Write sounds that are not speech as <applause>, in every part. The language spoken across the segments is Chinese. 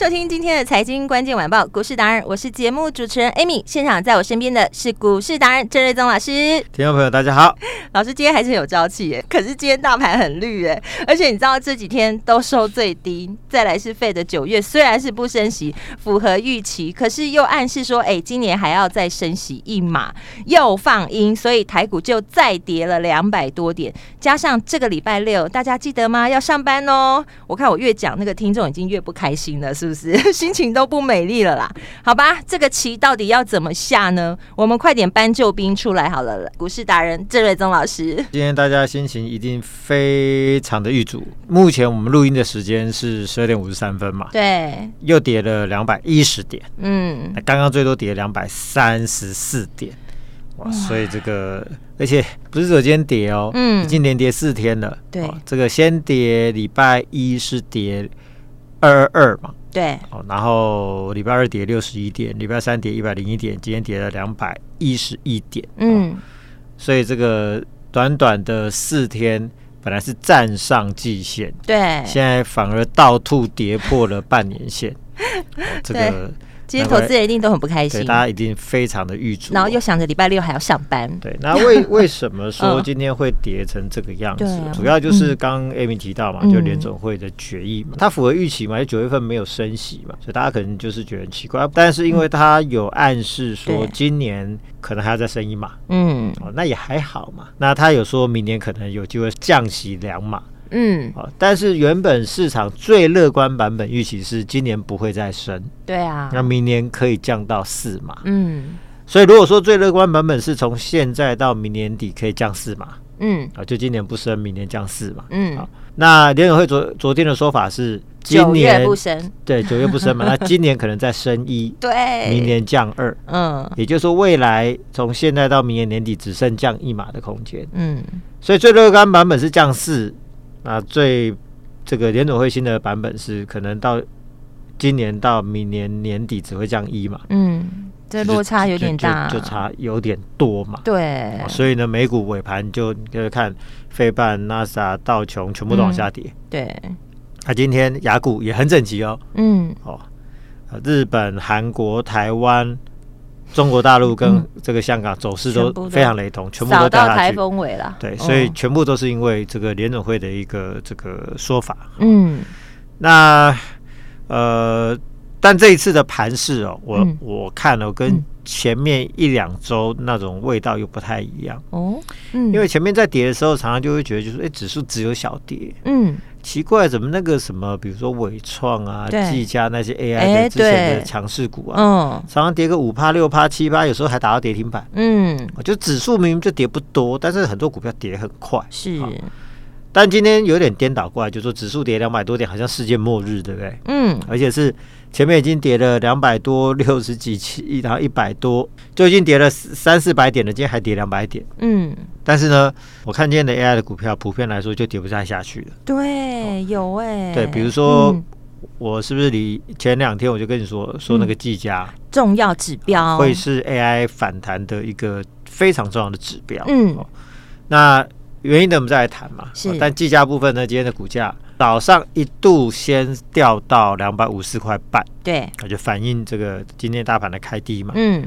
收听今天的财经关键晚报股市达人，我是节目主持人 Amy。现场在我身边的是股市达人郑瑞宗老师。听众朋友，大家好。老师今天还是很有朝气耶，可是今天大盘很绿耶，而且你知道这几天都收最低。再来是 Fed 的九月，虽然是不升息，符合预期，可是又暗示说，哎，今年还要再升息一码，又放鹰，所以台股就再跌了两百多点。加上这个礼拜六，大家记得吗？要上班哦。我看我越讲，那个听众已经越不开心了。是不是 <laughs> 心情都不美丽了啦？好吧，这个棋到底要怎么下呢？我们快点搬救兵出来好了。股市达人郑瑞宗老师，今天大家心情一定非常的郁卒。目前我们录音的时间是十二点五十三分嘛？对，又跌了两百一十点。嗯，刚刚最多跌两百三十四点。哇，所以这个而且不是说今天跌哦，嗯，已经连跌四天了。对，这个先跌礼拜一是跌二二二嘛。对，哦，然后礼拜二跌六十一点，礼拜三跌一百零一点，今天跌了两百一十一点，嗯、哦，所以这个短短的四天，本来是站上季线，对，现在反而倒吐跌破了半年线，哦、这个。其实投资人一定都很不开心，大家一定非常的郁卒，然后又想着礼拜六还要上班。对，那为为什么说今天会跌成这个样子？哦、主要就是刚刚 Amy 提到嘛，嗯、就联总会的决议嘛，它符合预期嘛，就九月份没有升息嘛，所以大家可能就是觉得很奇怪。但是因为它有暗示说今年可能还要再升一码，嗯，哦，那也还好嘛。那他有说明年可能有机会降息两码。嗯，但是原本市场最乐观版本预期是今年不会再升，对啊，那明年可以降到四码，嗯，所以如果说最乐观版本是从现在到明年底可以降四码，嗯，啊，就今年不升，明年降四嘛，嗯，好，那联准会昨昨天的说法是今年不升，对，九月不升嘛，<laughs> 那今年可能再升一，对，明年降二，嗯，也就是说未来从现在到明年年底只剩降一码的空间，嗯，所以最乐观版本是降四。那最这个联总会新的版本是可能到今年到明年年底只会降一嘛？嗯，这落差有点大，就，就，就差有点多嘛。对，所以呢，美股尾盘就就是看费半、纳斯达、道琼全部都往下跌。嗯、对，那今天雅股也很整齐哦。嗯，哦，日本、韩国、台湾。中国大陆跟这个香港走势都非常雷同，全部都掉下去。台风尾了，对，所以全部都是因为这个联准会的一个这个说法。嗯，那呃，但这一次的盘势哦，我我看了跟前面一两周那种味道又不太一样哦。嗯，因为前面在跌的时候，常常就会觉得就是，哎，指数只有小跌。嗯。奇怪，怎么那个什么，比如说伟创啊、技嘉那些 AI 的之前的强势股啊，嗯，常常跌个五趴、六趴、七趴，有时候还打到跌停板。嗯，就指数明明就跌不多，但是很多股票跌很快。是，但今天有点颠倒过来，就是说指数跌两百多点，好像世界末日，对不对？嗯，而且是。前面已经跌了两百多、六十几七，然后一百多，就已经跌了三四百点了。今天还跌两百点，嗯。但是呢，我看今天的 AI 的股票，普遍来说就跌不太下去了。对，有哎、欸。对，比如说，嗯、我是不是你前两天我就跟你说说那个技嘉重要指标，会是 AI 反弹的一个非常重要的指标。嗯。那原因呢，我们再来谈嘛。是。但计价部分呢，今天的股价。早上一度先掉到两百五十块半，对，那就反映这个今天大盘的开低嘛。嗯，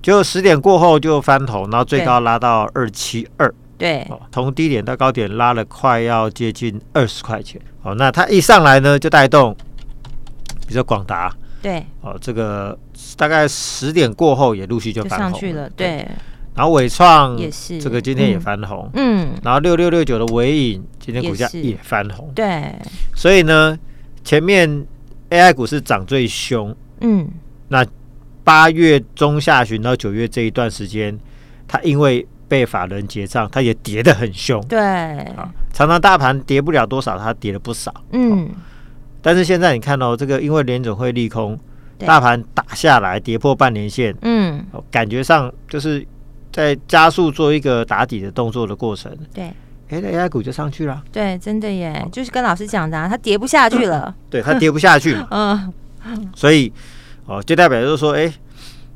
就十点过后就翻头，然后最高拉到二七二，对，从低点到高点拉了快要接近二十块钱。哦，那它一上来呢，就带动，比如说广达，对，哦，这个大概十点过后也陆续就翻红上去了，对。对然后伟创也是，这个今天也翻红，嗯，然后六六六九的伟影今天股价也翻红，对，所以呢，前面 AI 股是涨最凶，嗯，那八月中下旬到九月这一段时间，它因为被法人结账，它也跌得很凶。对，啊，常常大盘跌不了多少，它跌了不少。嗯，但是现在你看到、哦、这个，因为联总会利空，大盘打下来，跌破半年线，嗯，感觉上就是在加速做一个打底的动作的过程。对。哎，AI 股就上去了。对，真的耶，就是跟老师讲的，啊，它跌不下去了。<laughs> 对，它跌不下去。<laughs> 嗯，所以哦，就代表就是说，哎，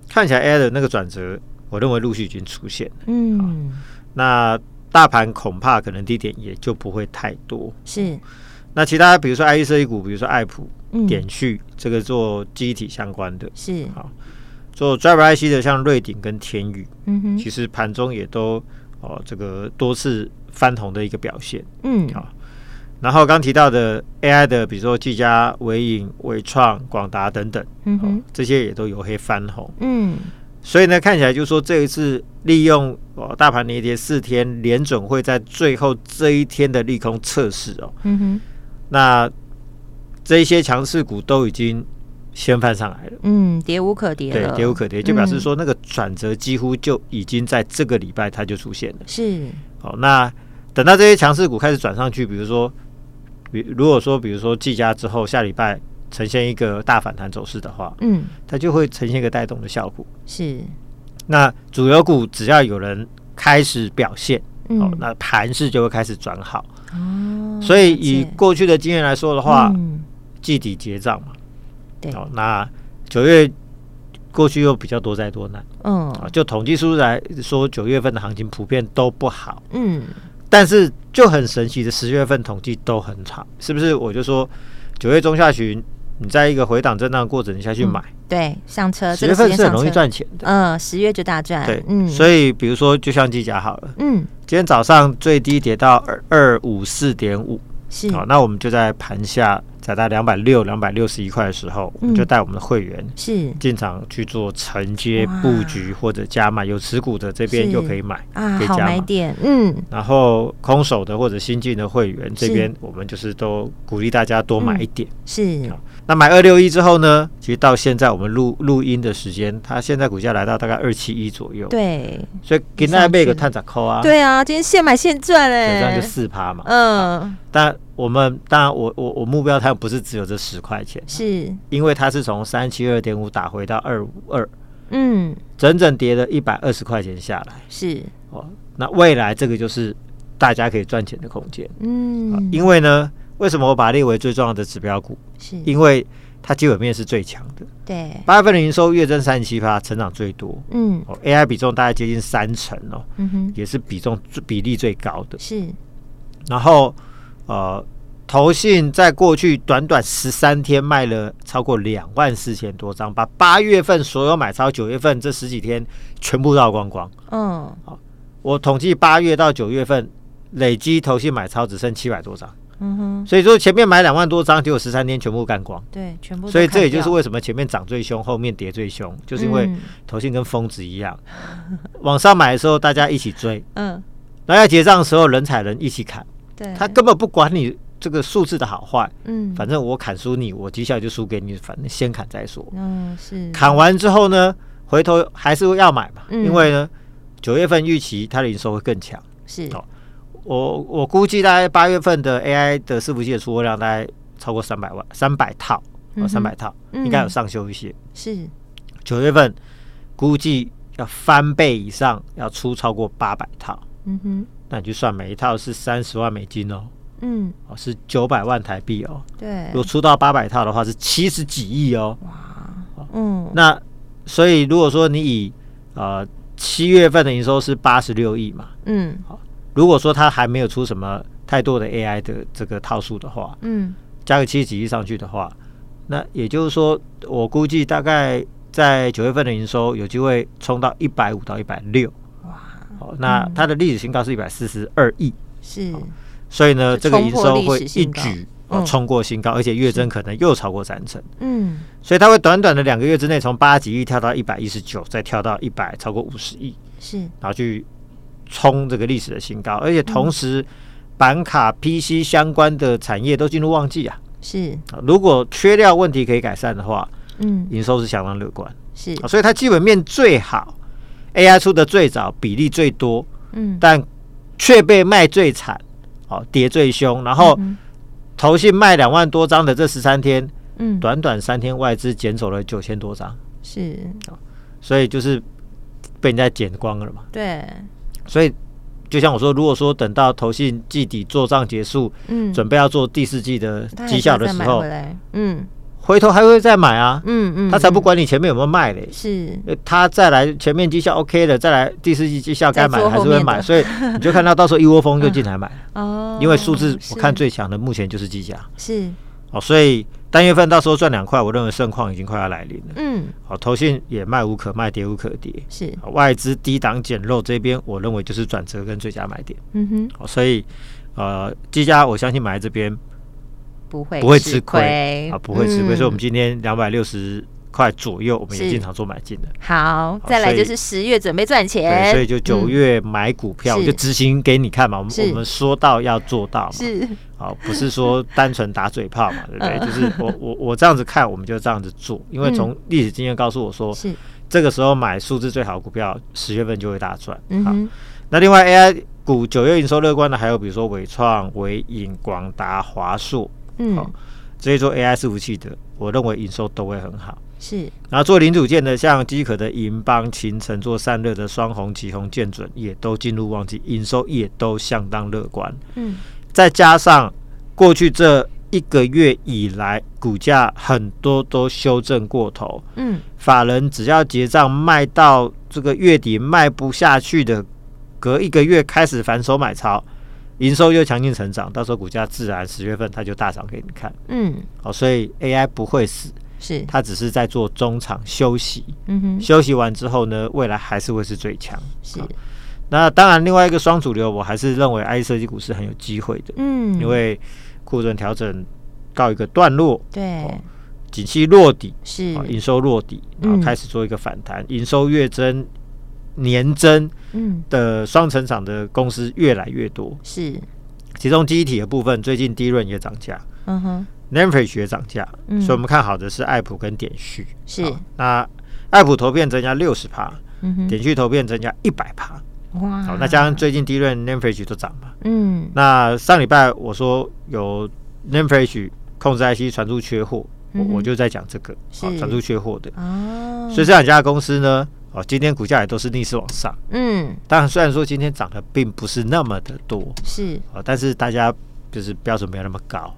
看起来 AI 的那个转折，我认为陆续已经出现。嗯，那大盘恐怕可能低点也就不会太多。是。那其他比如说计股，比如说爱普、点去，这个做记忆体相关的，是好做 Driver IC 的，像瑞鼎跟天宇，嗯哼，其实盘中也都哦，这个多次。翻红的一个表现，嗯，好，然后刚提到的 AI 的，比如说技嘉、微影、伟创、广达等等，嗯哼，这些也都由黑翻红，嗯，所以呢，看起来就是说这一次利用哦大盘连跌四天，联准会在最后这一天的利空测试哦，嗯哼，那这一些强势股都已经先翻上来了，嗯，跌无可跌，对，跌无可跌，就表示说那个转折几乎就已经在这个礼拜它就出现了，是，好，那。等到这些强势股开始转上去，比如说，比如果说，比如说技嘉之后下礼拜呈现一个大反弹走势的话，嗯，它就会呈现一个带动的效果。是，那主流股只要有人开始表现，嗯、哦，那盘势就会开始转好。哦，所以以过去的经验来说的话，季、嗯、底结账嘛，对，哦，那九月过去又比较多灾多难，嗯，就统计数字来说，九月份的行情普遍都不好，嗯。但是就很神奇的，十月份统计都很差，是不是？我就说九月中下旬，你在一个回档震荡过程你下去买，嗯、对，上车十月份是很容易赚钱的，嗯，十月就大赚，对，嗯。所以比如说，就像机甲好了，嗯，今天早上最低跌到二二五四点五，是好，那我们就在盘下。在到两百六、两百六十一块的时候，我们就带我们的会员是进场去做承接布局或者加买，有持股的这边就可以买啊，可以加买点，嗯。然后空手的或者新进的会员这边，我们就是都鼓励大家多买一点。是。那买二六一之后呢？其实到现在我们录录音的时间，它现在股价来到大概二七一左右。对。所以给大家卖个探咋扣啊？对啊，今天现买现赚哎，这样就四趴嘛。嗯。但我们当然，我我我目标它不是只有这十块钱，是因为它是从三七二点五打回到二五二，嗯，整整跌了一百二十块钱下来，是哦。那未来这个就是大家可以赚钱的空间，嗯，因为呢，为什么我把它列为最重要的指标股？是因为它基本面是最强的，对，八月份的营收月增三十七%，成长最多，嗯，AI 比重大概接近三成哦，嗯哼，也是比重比例最高的，是，然后。呃，投信在过去短短十三天卖了超过两万四千多张，把八月份所有买超九月份这十几天全部倒光光。嗯，好，我统计八月到九月份累积投信买超只剩七百多张。嗯哼，所以说前面买两万多张，结果十三天全部干光。对，全部。所以这也就是为什么前面涨最凶，后面跌最凶，就是因为投信跟疯子一样，<laughs> 往上买的时候大家一起追，嗯，然后要结账的时候人踩人一起砍。对，他根本不管你这个数字的好坏，嗯，反正我砍输你，我绩效就输给你，反正先砍再说。嗯，是。砍完之后呢，回头还是要买嘛，嗯、因为呢，九月份预期它的营收会更强。是。哦，我我估计大概八月份的 AI 的伺服器的出货量大概超过三百万，三百套，哦，三百套，嗯、应该有上修一些。是。九月份估计要翻倍以上，要出超过八百套。嗯哼。那你就算每一套是三十万美金哦，嗯，哦是九百万台币哦，对，如果出到八百套的话是七十几亿哦，哇，嗯，那所以如果说你以呃七月份的营收是八十六亿嘛，嗯，好，如果说它还没有出什么太多的 AI 的这个套数的话，嗯，加个七十几亿上去的话，那也就是说我估计大概在九月份的营收有机会冲到一百五到一百六。哇。那它的历史新高是一百四十二亿，是，所以呢，这个营收会一举冲过新高，而且月增可能又超过三成，嗯，所以它会短短的两个月之内从八几亿跳到一百一十九，再跳到一百超过五十亿，是，然后去冲这个历史的新高，而且同时板卡 PC 相关的产业都进入旺季啊，是，如果缺料问题可以改善的话，嗯，营收是相当乐观，是，所以它基本面最好，AI 出的最早，比例最多，嗯，但却被卖最惨，哦，跌最凶，然后投信卖两万多张的这十三天，嗯，短短三天外资捡走了九千多张，是，所以就是被人家捡光了嘛，对，所以。就像我说，如果说等到投信季底做账结束，嗯，准备要做第四季的绩效的时候，嗯，回头还会再买啊，嗯嗯，他才不管你前面有没有卖嘞，是，他再来前面绩效 OK 的，再来第四季绩效该买还是会买，所以你就看到到时候一窝蜂就进来买 <laughs> 哦，因为数字我看最强的目前就是绩效，是，哦，所以。单月份到时候赚两块，我认为盛况已经快要来临了。嗯，好，投信也卖无可卖，跌无可跌。是，外资低档捡漏这边，我认为就是转折跟最佳买点。嗯哼，好，所以呃，技嘉我相信买在这边不会不会吃亏啊，不会吃亏。所以我们今天两百六十块左右，我们也经常做买进的。好，再来就是十月准备赚钱，所以就九月买股票，我就执行给你看嘛。我们我们说到要做到嘛，是，好，不是说单纯打嘴炮嘛，对不对？<laughs> 就是我我我这样子看，我们就这样子做，因为从历史经验告诉我说，是。这个时候买数字最好的股票，十月份就会大赚。好，那另外 AI 股九月营收乐观的还有比如说伟创、伟影、广达、华硕，嗯，这些做 AI 伺服器的，我认为营收都会很好。是，然后做零组件的，像机可的银邦、勤诚，做散热的双红、旗红、建准，也都进入旺季，营收也都相当乐观。嗯，再加上过去这一个月以来，股价很多都修正过头。嗯，法人只要结账卖到这个月底卖不下去的，隔一个月开始反手买超，营收又强劲成长，到时候股价自然十月份它就大涨给你看。嗯，好，所以 AI 不会死。是，他只是在做中场休息，嗯哼，休息完之后呢，未来还是会是最强。是，那当然，另外一个双主流，我还是认为 IC 设计股是很有机会的，嗯，因为库存调整告一个段落，对，景气落底，是，营收落底，然后开始做一个反弹，营收月增、年增，嗯。的双成长的公司越来越多，是，其中记忆体的部分，最近 DRAM 也涨价，嗯哼。NAND flash 也涨价，嗯、所以我们看好的是爱普跟点序。是，那爱普投片增加六十趴，嗯、点序投片增加一百趴。哇，好，那加上最近 DRAM NAND flash 都涨嘛。嗯，那上礼拜我说有 NAND flash 控制 IC 传出缺货，嗯、我我就在讲这个，啊传出缺货的。哦，所以这两家公司呢，哦，今天股价也都是逆势往上。嗯，当然虽然说今天涨的并不是那么的多，是，哦，但是大家。就是标准没有那么高，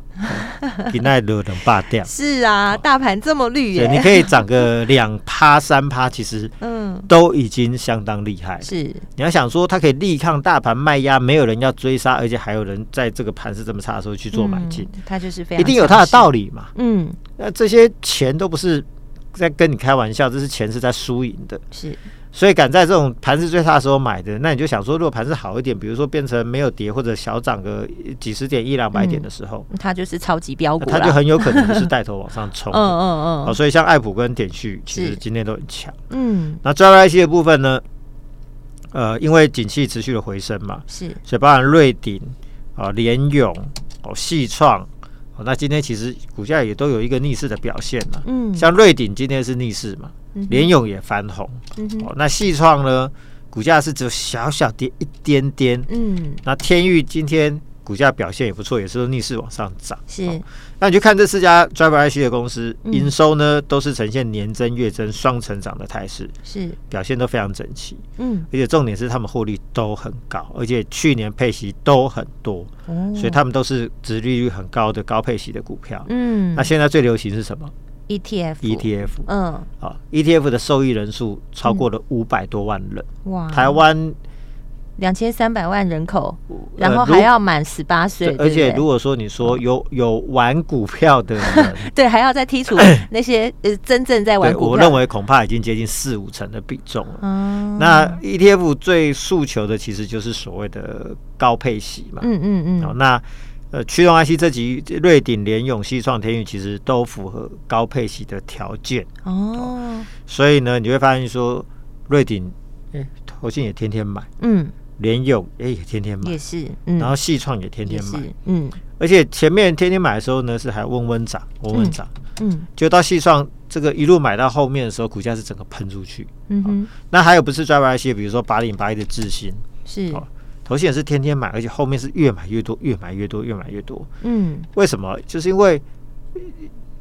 比那热能霸掉。是啊，大盘这么绿耶，你可以涨个两趴三趴，其实嗯，都已经相当厉害。是，你要想说它可以力抗大盘卖压，没有人要追杀，而且还有人在这个盘势这么差的时候去做买进，它就是非常一定有它的道理嘛。嗯，那这些钱都不是在跟你开玩笑，这是钱是在输赢的。是。所以赶在这种盘势最差的时候买的，那你就想说，如果盘势好一点，比如说变成没有跌或者小涨个几十点一两百点的时候，它就是超级标股，它就很有可能是带头往上冲。<laughs> 嗯嗯嗯。所以像爱普跟点序其实今天都很强。嗯。那 Driver IC 的部分呢？呃，因为景气持续的回升嘛，是。所以包含瑞鼎啊、联勇哦、细创哦，那今天其实股价也都有一个逆势的表现嘛。嗯。像瑞鼎今天是逆势嘛。联咏也翻红，嗯、哦，那矽创呢？股价是只有小小跌一点点，嗯，那天域今天股价表现也不错，也是逆势往上涨。是、哦，那你去看这四家 Driver IC 的公司，营、嗯、收呢都是呈现年增、月增双成长的态势，是。表现都非常整齐，嗯，而且重点是他们获利都很高，而且去年配息都很多，哦、所以他们都是殖利率很高的高配息的股票，嗯，那现在最流行是什么？ETF，ETF，嗯，好，ETF 的受益人数超过了五百多万人，哇，台湾两千三百万人口，然后还要满十八岁，而且如果说你说有有玩股票的人，<laughs> 对，还要再剔除 <coughs> 那些呃真正在玩股票，我认为恐怕已经接近四五成的比重了。嗯，那 ETF 最诉求的其实就是所谓的高配息嘛，嗯嗯嗯，好，那。呃，驱动 IC 这集瑞鼎、联永、西创、天宇其实都符合高配息的条件。哦，所以呢，你会发现说瑞鼎，哎，投信也天天买，嗯，联永哎也天天买，也是，嗯、然后西创也天天买，嗯，而且前面天天买的时候呢，是还温温涨，温温涨，嗯，就到西创这个一路买到后面的时候，股价是整个喷出去。嗯哼，那还有不是 Driver IC，比如说八零八一的智新，是。哦，投信也是天天买，而且后面是越买越多，越买越多，越买越多。嗯，为什么？就是因为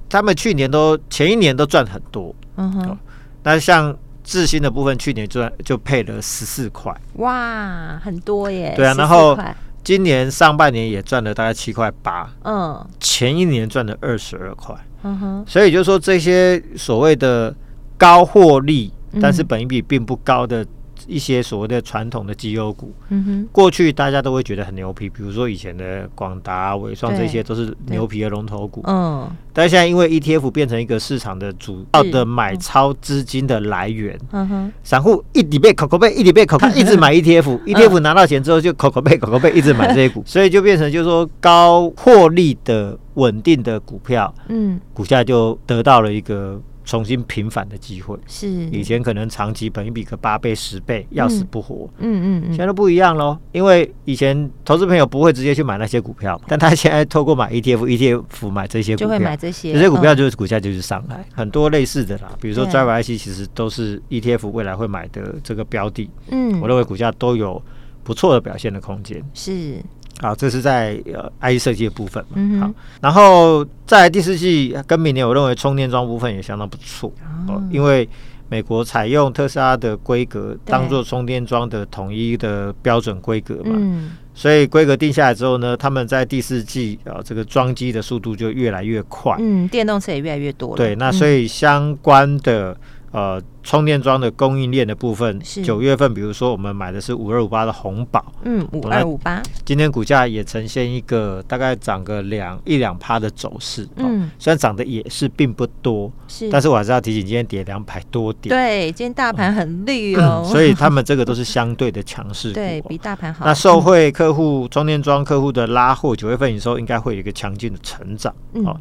他们去年都前一年都赚很多。嗯哼，那像智新的部分，去年赚就配了十四块。哇，很多耶。对啊，然后今年上半年也赚了大概七块八。嗯，前一年赚了二十二块。嗯哼，所以就是说这些所谓的高获利，但是本益比并不高的。一些所谓的传统的绩优股，嗯哼，过去大家都会觉得很牛皮，比如说以前的广达、伟创，这些都是牛皮的龙头股，嗯。但是现在因为 ETF 变成一个市场的主要的买超资金的来源，嗯哼，散户一底背口口被，一底被口口，<laughs> 一直买 ETF，ETF 拿到钱之后就口口被口口被，一直买这些股，<laughs> 所以就变成就是说高获利的稳定的股票，嗯，股价就得到了一个。重新平反的机会。是。以前可能长期本一比个八倍十倍要死不活，嗯嗯嗯，现在都不一样喽。因为以前投资朋友不会直接去买那些股票，但他现在透过买 ETF，ETF 买这些股票，就会买这些，这些股票就是股价就是上来很多类似的啦。比如说 Driver IC 其实都是 ETF 未来会买的这个标的，嗯，我认为股价都有不错的表现的空间，是。好，这是在呃 IC 设计的部分嘛。嗯、好，然后在第四季跟明年，我认为充电桩部分也相当不错哦，因为美国采用特斯拉的规格当做充电桩的统一的标准规格嘛。嗯，所以规格定下来之后呢，他们在第四季啊，这个装机的速度就越来越快。嗯，电动车也越来越多了。对，那所以相关的。呃，充电桩的供应链的部分，九月份，比如说我们买的是五二五八的红宝，嗯，五二五八，今天股价也呈现一个大概涨个两一两趴的走势，嗯，虽然涨的也是并不多，是，但是我还是要提醒，今天跌两百多点，对，今天大盘很绿哦，所以他们这个都是相对的强势，对比大盘好。那受惠客户充电桩客户的拉货，九月份营收应该会有一个强劲的成长，嗯。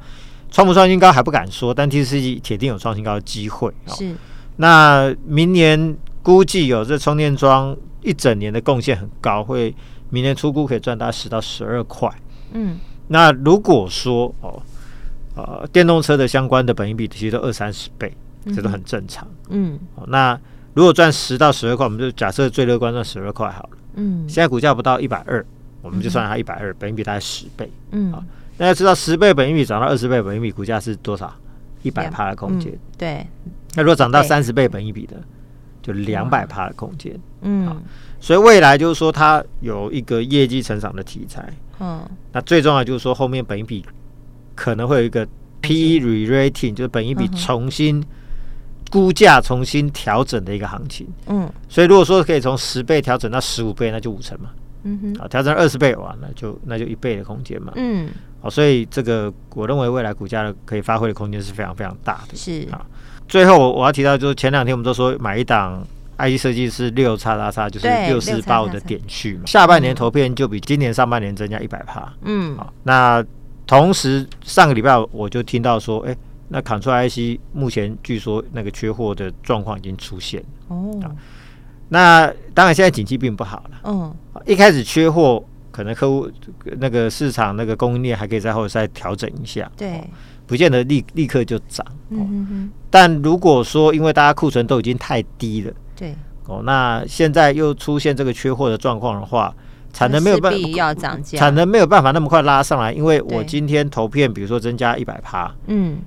创不创新高还不敢说，但 T 四季铁定有创新高的机会。是，那明年估计有这充电桩一整年的贡献很高，会明年出估可以赚到十到十二块。嗯，那如果说哦，呃，电动车的相关的本益比其实都二三十倍，这都很正常。嗯，那如果赚十到十二块，我们就假设最乐观赚十二块好了。嗯，现在股价不到一百二，我们就算它一百二，本益比大概十倍。嗯，好。大家知道十倍本益比涨到二十倍本益比，股价是多少？一百趴的空间。嗯、对。那如果涨到三十倍本益比的，就两百趴的空间。嗯。所以未来就是说，它有一个业绩成长的题材。嗯。那最重要就是说，后面本益比可能会有一个 PE re-rating，就是本益比重新估价、重新调整的一个行情。嗯。所以如果说可以从十倍调整到十五倍，那就五成嘛。嗯哼。啊，调整二十倍，哇，那就那就一倍的空间嘛。嗯。好，所以这个我认为未来股价的可以发挥的空间是非常非常大的。是啊，最后我我要提到，就是前两天我们都说买一档 IC 设计是六叉叉叉，就是六四八五的点序嘛。下半年投片就比今年上半年增加一百帕。嗯，好，那同时上个礼拜我就听到说，哎，那 Control IC 目前据说那个缺货的状况已经出现。哦，那当然现在景气并不好了。嗯，一开始缺货。可能客户那个市场那个供应链还可以在后再调整一下，对，不见得立立刻就涨。嗯。但如果说因为大家库存都已经太低了，对，哦，那现在又出现这个缺货的状况的话，产能没有办法要涨价，产能没有办法那么快拉上来，因为我今天投片，比如说增加一百趴，嗯，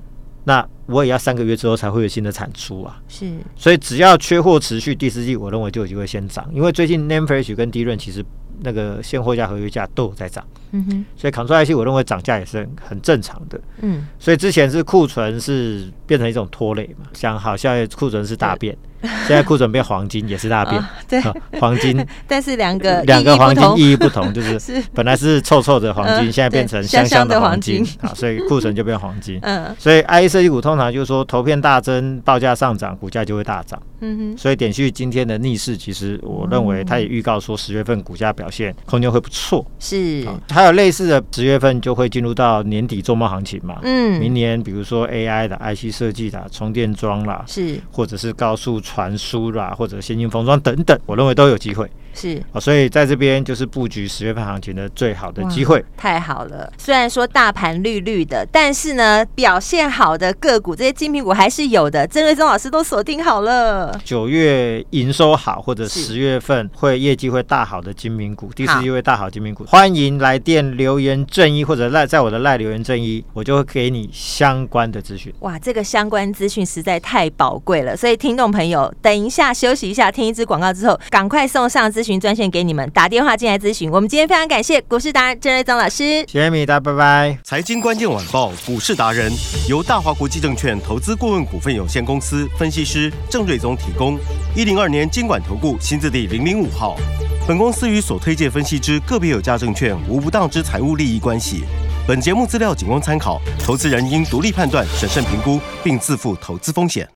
那我也要三个月之后才会有新的产出啊。是，所以只要缺货持续，第四季我认为就有机会先涨，因为最近 Name Fresh 跟 DRAM 其实。那个现货价、合约价都有在涨，嗯哼，所以 Control IC 我认为涨价也是很很正常的，嗯，所以之前是库存是变成一种拖累嘛，像好像库存是大便。现在库存变黄金也是大变，对，黄金，<laughs> 但是两个两个黄金意义不同，就是 <laughs> 本来是臭臭的黄金，现在变成香香的黄金。啊，<laughs> 所以库存就变黄金。嗯，所以 IC 设计股通常就是说投片大增，报价上涨，股价就会大涨。嗯哼，所以点续今天的逆势，其实我认为它也预告说十月份股价表现空间会不错。是，还有类似的十月份就会进入到年底周末行情嘛。嗯，明年比如说 AI 的 IC 设计的充电桩啦，是，或者是高速。传输啦，或者先进封装等等，我认为都有机会。是啊，所以在这边就是布局十月份行情的最好的机会。太好了，虽然说大盘绿绿的，但是呢，表现好的个股，这些精品股还是有的。郑瑞宗老师都锁定好了，九月营收好或者十月份会业绩会大好的精品股，第四季会大好精品股，欢迎来电留言正一或者赖在我的赖留言正一，我就会给你相关的资讯。哇，这个相关资讯实在太宝贵了，所以听众朋友，等一下休息一下，听一支广告之后，赶快送上咨询专线给你们，打电话进来咨询。我们今天非常感谢股市达人郑瑞宗老师，谢谢米达，拜拜。财经关键晚报股市达人由大华国际证券投资顾问股份有限公司分析师郑瑞宗提供。一零二年经管投顾新字第零零五号。本公司与所推介分析之个别有价证券无不当之财务利益关系。本节目资料仅供参考，投资人应独立判断、审慎评估，并自负投资风险。